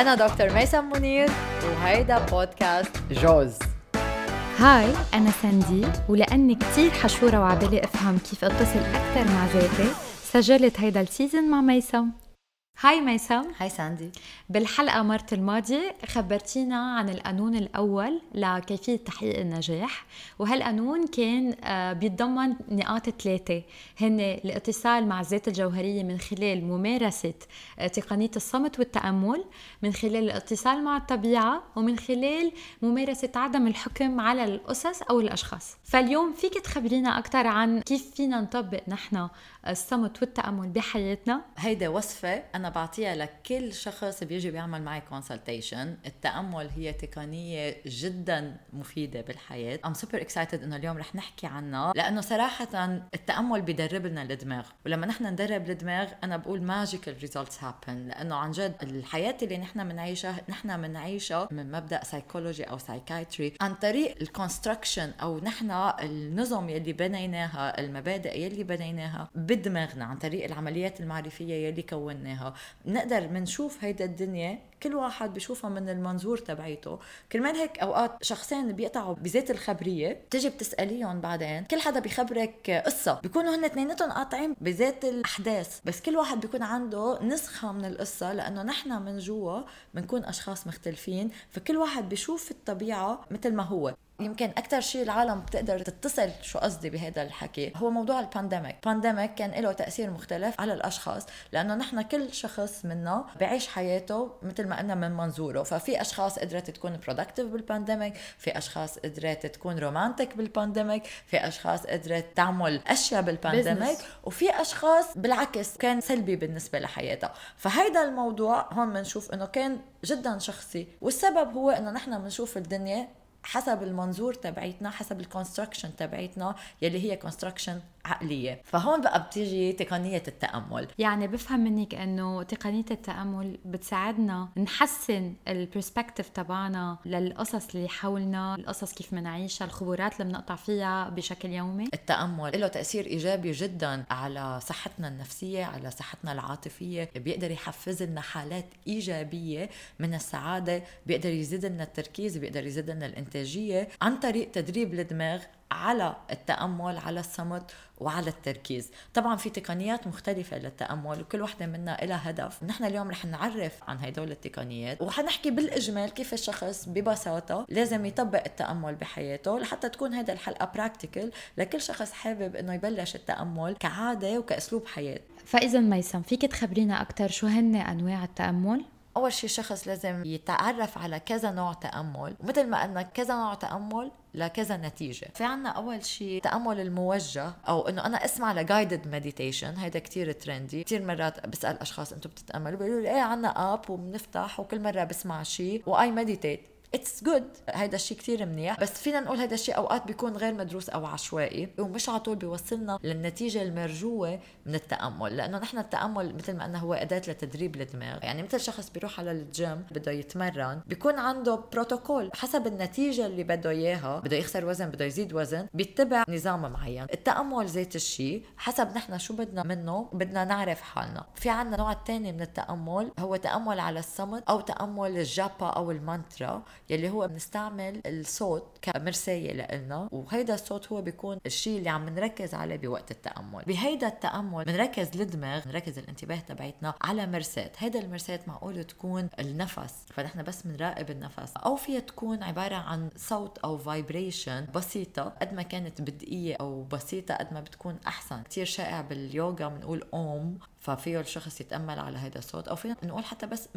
أنا دكتور ميسم منير وهيدا بودكاست جوز. هاي أنا ساندي ولأني كتير حشورة وعبالي أفهم كيف أتصل أكثر مع ذاتي سجلت هيدا السيزن مع ميسم. هاي ميسم. هاي ساندي. بالحلقة مرت الماضية خبرتينا عن القانون الأول لكيفية تحقيق النجاح وهالقانون كان آه، بيتضمن نقاط ثلاثة. هن الاتصال مع الذات الجوهرية من خلال ممارسة آه، تقنية الصمت والتأمل من خلال الاتصال مع الطبيعة ومن خلال ممارسة عدم الحكم على الأسس أو الأشخاص. فاليوم فيك تخبرينا أكثر عن كيف فينا نطبق نحن الصمت والتأمل بحياتنا. هيدا وصفة أنا بعطيها لكل شخص بيجي بيعمل معي consultation التأمل هي تقنية جدا مفيدة بالحياة. I'm super excited إنه اليوم رح نحكي عنها لأنه صراحة التأمل بيدرب لنا الدماغ. ولما نحن ندرب الدماغ أنا بقول magical results happen لأنه عن جد الحياة اللي نحن بنعيشها نحن بنعيشها من مبدأ سايكولوجي أو psychiatry عن طريق ال construction أو نحن النظم يلي بنيناها المبادئ يلي بنيناها. بدماغنا عن طريق العمليات المعرفية يلي كوناها. بنقدر بنشوف هيدا الدنيا كل واحد بشوفها من المنظور تبعيته. كرمال هيك أوقات شخصين بيقطعوا بذات الخبرية بتجي بتسأليهم بعدين كل حدا بيخبرك قصة. بيكونوا هن اثنيناتهم قاطعين بذات الأحداث. بس كل واحد بيكون عنده نسخة من القصة لأنه نحن من جوا بنكون أشخاص مختلفين. فكل واحد بيشوف الطبيعة مثل ما هو. يمكن أكثر شيء العالم بتقدر تتصل شو قصدي بهذا الحكي؟ هو موضوع ال pandemic. ال pandemic كان له تأثير مختلف على الأشخاص لأنه نحن كل شخص منا بعيش حياته مثل ما قلنا من منظوره. ففي أشخاص قدرت تكون productive بال pandemic في أشخاص قدرت تكون romantic بال pandemic في أشخاص قدرت تعمل أشياء بال pandemic وفي أشخاص بالعكس كان سلبي بالنسبة لحياتها فهيدا الموضوع هون بنشوف إنه كان جدا شخصي والسبب هو إنه نحن بنشوف الدنيا حسب المنظور تبعيتنا حسب ال construction تبعيتنا يلي هي construction عقلية. فهون بقى بتيجي تقنية التأمل. يعني بفهم منك إنه تقنية التأمل بتساعدنا نحسن ال perspective تبعنا للقصص اللي حولنا القصص كيف بنعيشها الخبرات اللي بنقطع فيها بشكل يومي. التأمل له تأثير إيجابي جدا على صحتنا النفسية على صحتنا العاطفية. بيقدر يحفز لنا حالات إيجابية من السعادة بيقدر يزيد لنا التركيز بيقدر يزيد لنا الإنتاجية عن طريق تدريب الدماغ على التأمل على الصمت وعلى التركيز. طبعا في تقنيات مختلفة للتأمل وكل وحدة منا لها هدف. نحن اليوم رح نعرف عن هدول التقنيات وحنحكي بالإجمال كيف الشخص ببساطة لازم يطبق التأمل بحياته لحتى تكون هيدا الحلقة براكتيكال لكل شخص حابب إنه يبلش التأمل كعادة وكأسلوب حياة. فإذا ميسم فيك تخبرينا أكثر شو هن أنواع التأمل؟ أول شيء شخص لازم يتعرف على كذا نوع تأمل ومثل ما قلنا كذا نوع تأمل لكذا نتيجة. في عنا أول شيء تأمل الموجه أو إنه أنا أسمع ل guided meditation هيدا كتير trendy كتير مرات بسأل أشخاص أنتم بتتأملوا؟ بيقولوا لي إيه عنا app وبنفتح وكل مرة بسمع شيء و I meditate it's good هيدا الشيء كثير منيح. بس فينا نقول هيدا الشيء أوقات بيكون غير مدروس أو عشوائي. ومش على طول بيوصلنا للنتيجة المرجوة من التأمل. لأنه نحن التأمل مثل ما قلنا هو أداة لتدريب الدماغ. يعني مثل شخص بيروح على الجيم بده يتمرن بيكون عنده بروتوكول. حسب النتيجة اللي بده إياها بده يخسر وزن بده يزيد وزن بيتبع نظام معين. التأمل ذات الشيء حسب نحن شو بدنا منه بدنا نعرف حالنا. في عنا نوع ثاني من التأمل هو تأمل على الصمت أو تأمل الجابا أو المانترا. يلي هو بنستعمل الصوت كمرساية لإلنا وهيدا الصوت هو بيكون الشيء اللي عم نركز عليه بوقت التأمل. بهيدا التأمل بنركز الدماغ بنركز الانتباه تبعتنا على مرساة هيدا المرساة معقول تكون النفس فنحن بس بنراقب النفس. أو فيها تكون عبارة عن صوت أو vibration بسيطة قد ما كانت بدائية أو بسيطة قد ما بتكون أحسن. كتير شائع باليوغا بنقول أوم ففيه الشخص يتأمل على هذا الصوت. أو فينا نقول حتى بس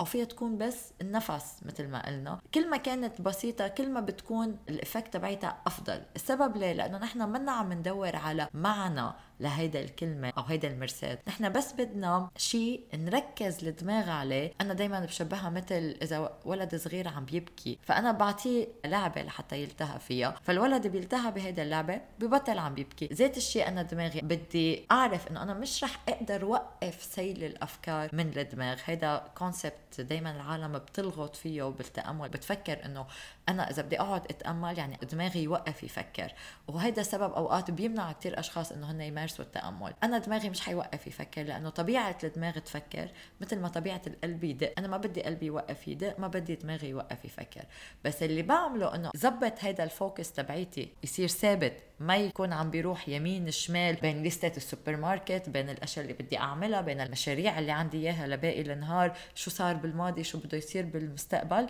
أو فيها تكون بس النفس مثل ما قلنا. كل ما كانت بسيطة كل ما بتكون ال effect تبعتها أفضل. السبب ليه؟ لأنه نحن منا عم ندور على معنى لهيدا الكلمة أو هيدا المرساة. نحن بس بدنا شيء نركز الدماغ عليه. أنا دايما بشبهها مثل إذا ولد صغير عم بيبكي فأنا بعطيه لعبة لحتى يلتهى فيها. فالولد بيلتهى بهيدا اللعبة ببطل عم بيبكي. ذات الشيء أنا دماغي بدي أعرف إنه أنا مش رح أقدر وقف سيل الأفكار من الدماغ. هيدا concept دايما العالم بتلغط فيه وبالتأمل. بتفكر إنه أنا إذا بدي أقعد أتأمل يعني دماغي يوقف يفكر. وهيدا سبب أوقات بيمنع كتير أشخاص إنه هن يمارسوا يمارسوا التامل أنا دماغي مش حيوقف يفكر لأنه طبيعة الدماغ تفكر. مثل ما طبيعة القلب يدق. أنا ما بدي قلبي يوقف يدق ما بدي دماغي يوقف يفكر. بس اللي بعمله إنه زبط هيدا ال focus تبعيتي. يصير ثابت. ما يكون عم بيروح يمين شمال بين ليستة السوبر ماركت بين الأشياء اللي بدي أعملها بين المشاريع اللي عندي إياها لباقي النهار. شو صار بالماضي؟ شو بده يصير بالمستقبل؟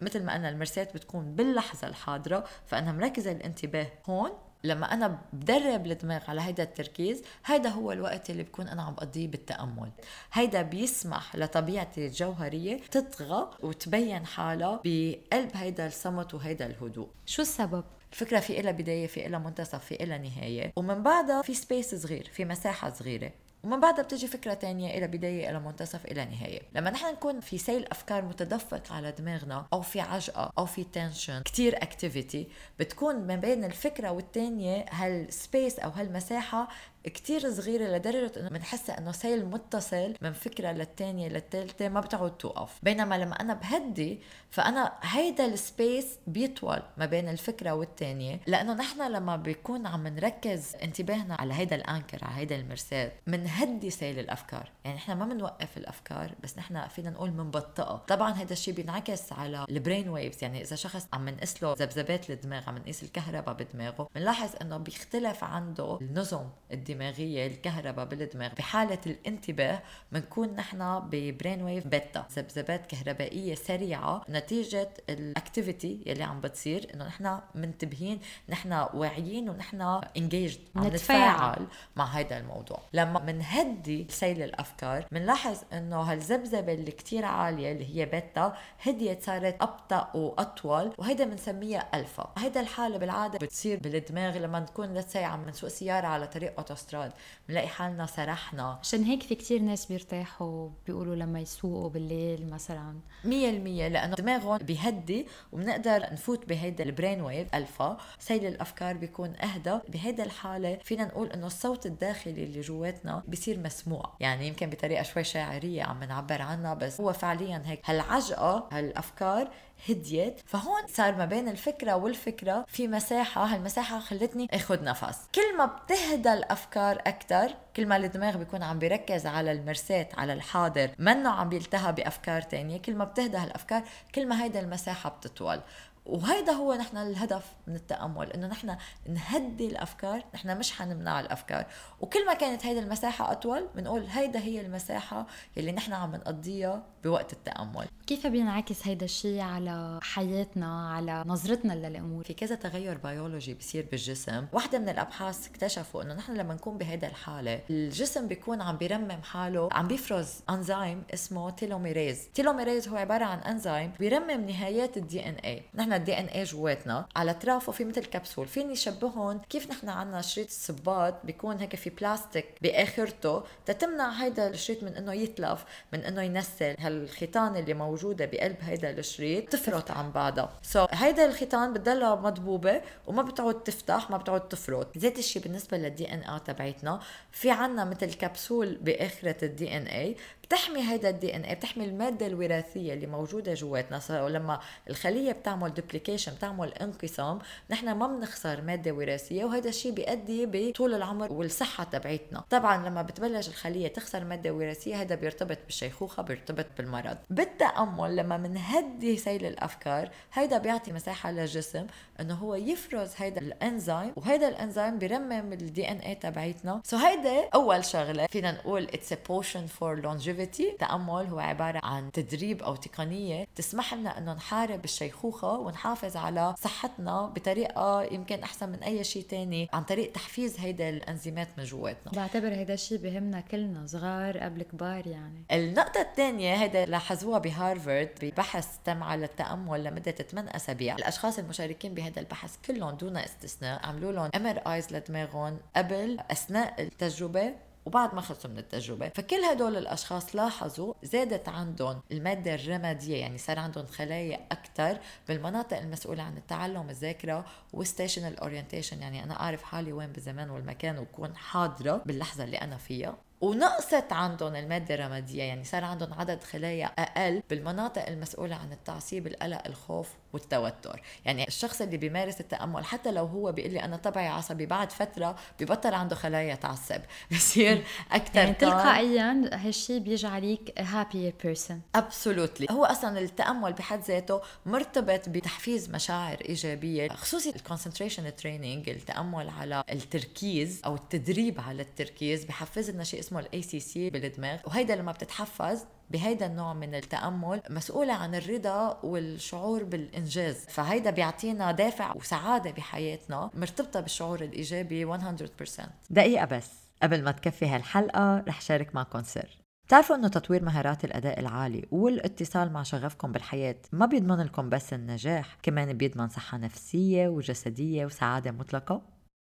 مثل ما قلنا المرساة بتكون باللحظة الحاضرة فأنا مركزة الانتباه هون لما أنا بدرب الدماغ على هيدا التركيز هيدا هو الوقت اللي بكون أنا عم بقضيه بالتأمل. هيدا بيسمح لطبيعتي الجوهرية تطغى وتبين حالها بقلب هيدا الصمت وهيدا الهدوء. شو السبب؟ الفكرة في إلها بداية في إلها منتصف في إلها نهاية. ومن بعدها في space صغير في مساحة صغيرة. ومن بعدها بتجي فكرة تانية إلها بداية إلها منتصف إلها نهاية. لما نحن نكون في سيل أفكار متدفق على دماغنا أو في عجقة أو في tension كتير activity بتكون ما بين الفكرة والتانية هال space أو هالمساحة كتير صغيرة لدرجة إنه بنحس إنه سيل متصل من فكرة للتانية للتالتة ما بتعود توقف. بينما لما أنا بهدي فأنا هيدا ال space بيطول ما بين الفكرة والتانية. لأنه نحن لما بيكون عم نركز انتباهنا على هيدا ال anchor على هيدا المرساة منهدي سيل الأفكار. يعني نحن ما بنوقف الأفكار بس نحن فينا نقول منبطئها طبعا هيدا الشيء بينعكس على ال brain waves يعني إذا شخص عم نقيس له ذبذبات الدماغ عم نقيس الكهرباء بدماغه بنلاحظ إنه بيختلف عنده النظم الدماغ الدماغيه الكهرباء بالدماغ. بحالة الانتباه بنكون نحن ب brain wave beta ذبذبات كهربائية سريعة. نتيجة ال activity يلي عم بتصير إنه نحن منتبهين نحن واعيين ونحن engaged عم نتفاعل. مع هذا الموضوع. لما بنهدي سيل الأفكار بنلاحظ إنه هالذبذبة اللي كتير عالية اللي هي بيتا هديت صارت أبطأ وأطول وهيدا بنسميها الفا هيدا الحالة بالعادة بتصير بالدماغ لما نكون let's say عم نسوق سيارة على طريق اوتوستراد الاوتوستراد بنلاقي حالنا سرحنا. عشان هيك في كتير ناس بيرتاحوا بيقولوا لما يسوقوا بالليل مثلا. 100% لأنه دماغهم بيهدي وبنقدر نفوت بهيدا ال brain wave alpha. سيل الأفكار بيكون أهدى بهيدا الحالة. فينا نقول إنه الصوت الداخلي اللي جواتنا بيصير مسموع. يعني يمكن بطريقة شوي شاعرية عم نعبر عنها بس هو فعليا هيك. هالعجقة هالأفكار هديت فهون صار ما بين الفكرة والفكرة في مساحة. هالمساحة خلتني آخذ نفس. كل ما بتهدى الأفكار أكثر كل ما الدماغ بيكون عم بيركز على المرساة على الحاضر منه عم بيلتهى بأفكار تانية. كل ما بتهدى هالأفكار كل ما هيدا المساحة بتطول. وهيدا هو نحن الهدف من التأمل إنه نحن نهدي الأفكار نحن مش حنمنع الأفكار. وكل ما كانت هيدا المساحة أطول بنقول هيدا هي المساحة اللي نحن عم نقضيها بوقت التأمل. كيف بينعكس هيدا الشيء على حياتنا على نظرتنا للأمور؟ في كذا تغير بيولوجي بيصير بالجسم. واحدة من الأبحاث اكتشفوا إنه نحن لما نكون بهيدا الحالة الجسم بيكون عم بيرمم حاله عم بيفرز انزيم اسمه telomerase telomerase هو عبارة عن انزيم بيرمم نهايات ال DNA نحن ال DNA جواتنا على اطرافه في مثل كبسول. فيني شبههم كيف نحن عنا شريط الصباط بيكون هيك في بلاستيك بآخرته؟ تتمنع هيدا الشريط من إنه يتلف من إنه ينسل. هالخيطان اللي موجودة بقلب هيدا الشريط تفرط عن بعضها. so so, هيدا الخيطان بتضلها مضبوبة وما بتعود تفتح ما بتعود تفرط. ذات الشيء بالنسبة لل DNA تبعتنا في عنا مثل كبسول بآخرة ال DNA بتحمي هيدا ال DNA بتحمي المادة الوراثية اللي موجودة جواتنا. ولما الخلية بتعمل duplication بتعمل انقسام نحن ما بنخسر مادة وراثية وهذا الشيء بيؤدي بطول العمر والصحة تبعتنا طبعا لما بتبلش الخلية تخسر مادة وراثية هذا بيرتبط بالشيخوخة بيرتبط بالمرض. بالتأمل لما بنهدي سيل الأفكار هيدا بيعطي مساحة للجسم إنه هو يفرز هيدا الإنزيم وهيدا الإنزيم بيرمم ال DNA تبعتنا so هيدا أول شغلة فينا نقول it's a potion for longevity. التامل هو عبارة عن تدريب أو تقنية تسمح لنا إنه نحارب الشيخوخة ونحافظ على صحتنا بطريقة يمكن أحسن من أي شيء تاني عن طريق تحفيز هيدا الانزيمات من جواتنا. بعتبر هيدا الشيء بهمنا كلنا صغار قبل كبار يعني. النقطة الثانية هيدا لاحظوها بهارفرد ببحث تم على التأمل لمدة 8 أسابيع. الأشخاص المشاركين بهذا البحث كلهم دون استثناء عملوا لهم MRIs لدماغهم قبل أثناء التجربة. وبعد ما خلصوا من التجربة فكل هدول الأشخاص لاحظوا زادت عندهم المادة الرمادية يعني صار عندهم خلايا أكثر بالمناطق المسؤولة عن التعلم الذاكرة و spatial orientation يعني أنا أعرف حالي وين بالزمان والمكان وكون حاضرة باللحظة اللي أنا فيها. ونقصت عندهم المادة الرمادية يعني صار عندهم عدد خلايا أقل بالمناطق المسؤولة عن التعصيب القلق الخوف والتوتر. يعني الشخص اللي بيمارس التأمل حتى لو هو بيقول لي أنا طبعي عصبي بعد فترة ببطل عنده خلايا تعصب. بصير أكثر يعني تلقائيا هالشيء بيجعلك happier person absolutely هو أصلا التأمل بحد ذاته مرتبط بتحفيز مشاعر إيجابية خصوصي ال concentration training التأمل على التركيز أو التدريب على التركيز بحفز لنا شيء اسمه ال ACC بالدماغ. وهيدا لما بتتحفز بهيدا النوع من التأمل مسؤولة عن الرضا والشعور بالإنجاز. فهيدا بيعطينا دافع وسعادة بحياتنا مرتبطة بالشعور الإيجابي 100% دقيقة بس. قبل ما تكفي هالحلقة رح شارك معكم سر بتعرفوا إنه تطوير مهارات الأداء العالي والاتصال مع شغفكم بالحياة ما بيضمن لكم بس النجاح كمان بيضمن صحة نفسية وجسدية وسعادة مطلقة.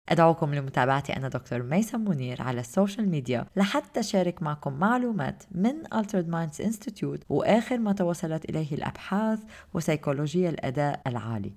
أدعوكم لمتابعتي أنا دكتور ميسم منير على السوشيال ميديا. لحتى شارك معكم معلومات من Altered Minds Institute وآخر ما توصلت إليه الأبحاث وسيكولوجيا الأداء العالي.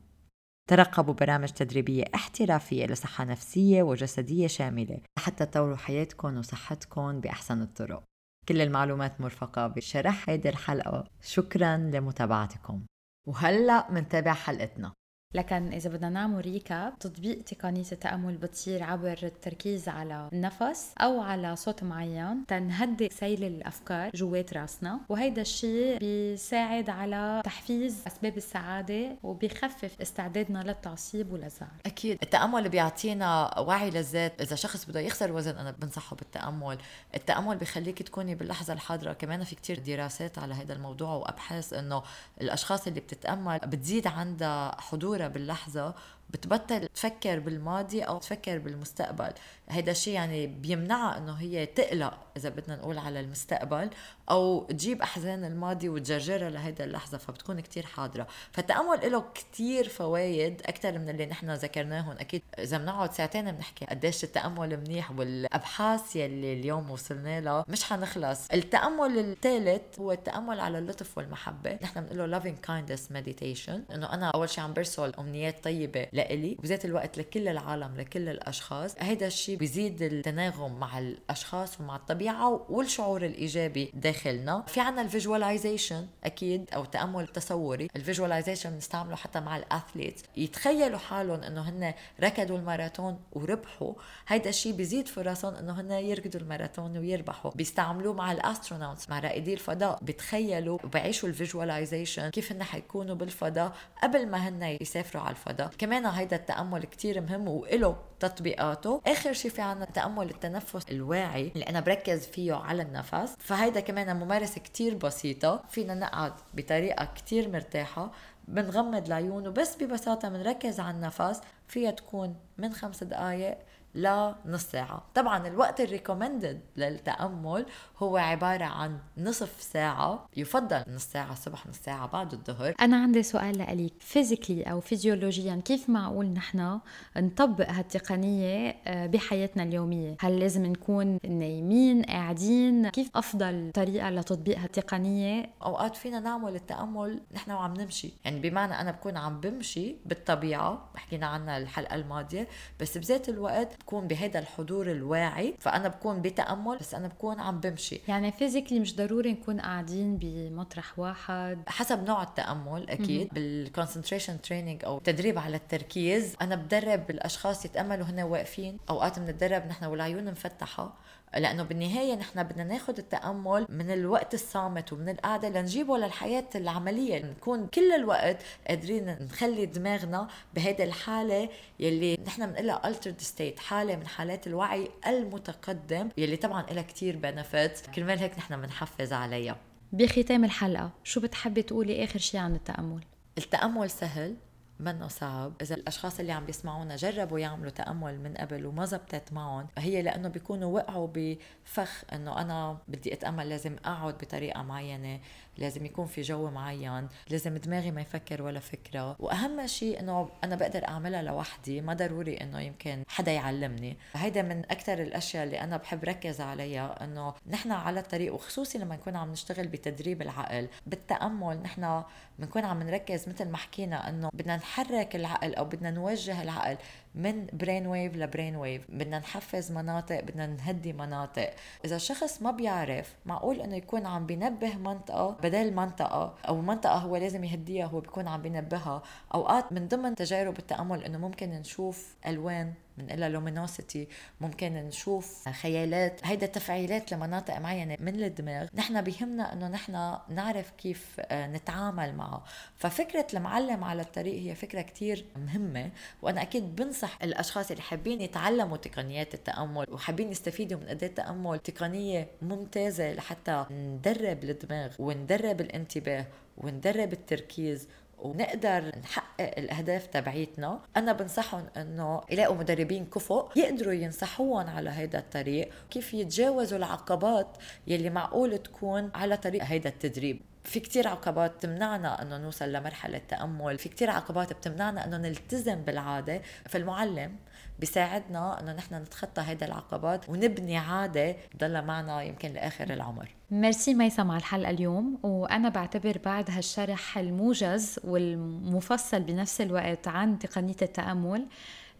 ترقبوا برامج تدريبية احترافية لصحة نفسية وجسدية شاملة لحتى تطوروا حياتكم وصحتكم بأحسن الطرق. كل المعلومات مرفقة بشرح هيدي الحلقة. شكرا لمتابعتكم. وهلأ منتابع حلقتنا. لكن إذا بدنا نعمل recap تطبيق تقنية التأمل بتصير عبر التركيز على النفس أو على صوت معين تنهدي سيل الأفكار جوات راسنا. وهيدا الشيء بيساعد على تحفيز أسباب السعادة وبيخفف استعدادنا للتعصيب والزعل أكيد. التأمل بيعطينا وعي للذات. إذا شخص بده يخسر وزن أنا بنصحه بالتأمل. التأمل بيخليك تكوني باللحظة الحاضرة. كمان في كتير دراسات على هذا الموضوع وأبحاث إنه الأشخاص اللي بتتأمل بتزيد عندها حضور باللحظة بتبطل تفكر بالماضي أو تفكر بالمستقبل. هيدا الشيء يعني بيمنعها إنه هي تقلق إذا بدنا نقول على المستقبل أو تجيب أحزان الماضي وتجرجرها لهيدا اللحظة فبتكون كتير حاضرة. فالتأمل له كتير فوائد أكثر من اللي نحن ذكرناهم أكيد إذا بنقعد ساعتين بنحكي قديش التأمل منيح والأبحاث يلي اليوم وصلنا لها مش حنخلص. التأمل الثالث هو التأمل على اللطف والمحبة. نحن بنقول له loving kindness meditation إنه أنا أول شيء عم برسل أمنيات طيبة لإلي بذات الوقت لكل العالم لكل الأشخاص. هيدا الشيء بيزيد التناغم مع الأشخاص ومع الطبيعة والشعور الإيجابي داخلنا. في عنا ال visualization أكيد أو التامل التصوري ال visualization بنستعمله حتى مع ال athlete يتخيلوا حالهم إنه هن ركضوا الماراثون وربحوا. هيدا الشيء بيزيد فرصهم إنه هن يركضوا الماراثون ويربحوا. بيستعملوه مع ال astronauts مع رائدي الفضاء. بتخيلوا وبعيشوا ال visualization كيف هن حيكونوا بالفضاء قبل ما هن يسافروا على الفضاء. كمان هيدا التأمل كتير مهم وإله تطبيقاته. آخر شيء في عنا تامل التنفس الواعي اللي أنا بركز فيه على النفس. فهيدا كمان ممارسة كتير بسيطة فينا نقعد بطريقة كتير مرتاحة بنغمض العيون وبس ببساطة بنركز على النفس. فيها تكون من خمس دقايق لنص ساعة. طبعا الوقت الريكومندد للتأمل هو عبارة عن نصف ساعة. يفضل نص ساعة الصبح نص ساعة بعد الظهر. أنا عندي سؤال لك physically أو فيزيولوجيا كيف معقول نحن نطبق هالتقنية آه، بحياتنا اليومية؟ هل لازم نكون نايمين قاعدين؟ كيف أفضل طريقة لتطبيق هالتقنية؟ أوقات فينا نعمل التأمل نحن وعم نمشي. يعني بمعنى أنا بكون عم بمشي بالطبيعة حكينا عنها الحلقة الماضية بس بذات الوقت بكون بهذا الحضور الواعي فأنا بكون بتأمل بس أنا بكون عم بمشي. يعني physically مش ضروري نكون قاعدين بمطرح واحد. حسب نوع التأمل أكيد. بال concentration training أو تدريب على التركيز أنا بدرب الأشخاص يتأملوا هنا واقفين أوقات بنتدرب نحن والعيون مفتحة. لأنه بالنهاية نحن بدنا ناخذ التأمل من الوقت الصامت ومن القعدة لنجيبه للحياة العملية. نكون كل الوقت قادرين نخلي دماغنا بهيدي الحالة يلي نحن بنقلها altered state حالة من حالات الوعي المتقدم يلي طبعا لها كثير بنفيت كرمال هيك نحن بنحفز عليها. بختام الحلقة شو بتحبي تقولي آخر شيء عن التأمل؟ التأمل سهل. منه صعب. إذا الأشخاص اللي عم بيسمعونا جربوا يعملوا تأمل من قبل وما زبطت معهم هي لأنه بيكونوا وقعوا بفخ إنه أنا بدي أتأمل لازم أقعد بطريقة معينة لازم يكون في جو معين لازم دماغي ما يفكر ولا فكرة. وأهم شيء إنه أنا بقدر أعملها لوحدي ما ضروري إنه يمكن حدا يعلمني. هيدا من أكثر الأشياء اللي أنا بحب ركز عليها إنه نحن على الطريق وخصوصي لما نكون عم نشتغل بتدريب العقل بالتأمل نحن بنكون عم نركز مثل ما حكينا إنه بدنا نحرك العقل أو بدنا نوجه العقل من brain wave ل brain wave بدنا نحفز مناطق بدنا نهدي مناطق. إذا الشخص ما بيعرف معقول إنه يكون عم بينبه منطقة بدل منطقة أو منطقة هو لازم يهديها هو بيكون عم بينبهها. أوقات من ضمن تجارب التأمل إنه ممكن نشوف ألوان بنقلها لومينوسيتي ممكن نشوف خيالات. هيدا تفعيلات لمناطق معينة من الدماغ نحن بيهمنا إنه نحن نعرف كيف آه، نتعامل معه. ففكرة المعلم على الطريق هي فكرة كتير مهمة وأنا أكيد بنصح الأشخاص اللي حابين يتعلموا تقنيات التأمل وحابين يستفيدوا من أداة التامل تقنية ممتازة لحتى ندرب الدماغ وندرب الانتباه وندرب التركيز ونقدر نحقق الأهداف تبعيتنا. أنا بنصحهم إنه يلاقوا مدربين كفؤ يقدروا ينصحوهم على هيدا الطريق كيف يتجاوزوا العقبات يلي معقول تكون على طريق هيدا التدريب. في كتير عقبات بتمنعنا إنه نوصل لمرحلة تأمل في كتير عقبات بتمنعنا إنه نلتزم بالعادة. فالمعلم بيساعدنا إنه نحن نتخطى هيدا العقبات ونبني عادة تضل معنا يمكن لآخر العمر. ميرسي ميسم على الحلقة اليوم. وأنا بعتبر بعد هالشرح الموجز والمفصل بنفس الوقت عن تقنية التأمل.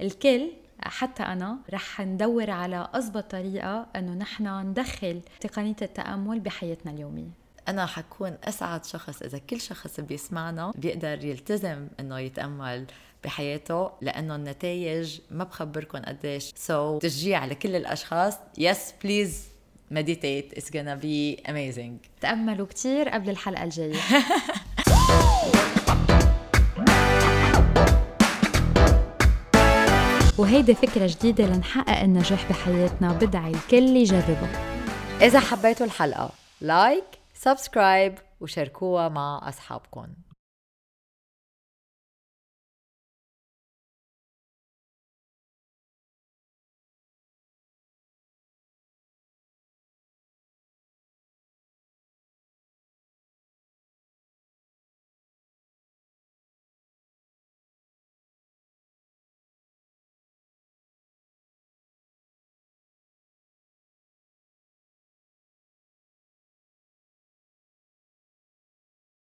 الكل حتى أنا رح ندور على أضبط طريقة أنه نحن ندخل تقنية التأمل بحياتنا اليومية. أنا حكون أسعد شخص إذا كل شخص بيسمعنا بيقدر يلتزم إنه يتأمل بحياته لأنه النتائج ما بخبركم قديش. so so, تشجيع لكل الأشخاص. yes please meditate. It's gonna be amazing. تأملوا كتير قبل الحلقة الجاية. وهيدي فكرة جديدة لنحقق النجاح بحياتنا. بدعي الكل يجربها إذا حبيتوا الحلقة like subscribe وشاركوها مع أصحابكم.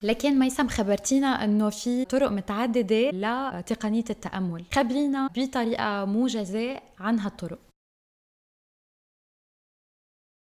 لكن ميسم خبرتينا إنه في طرق متعددة لتقنية التأمل. خبرينا بطريقة موجزة عن هالطرق.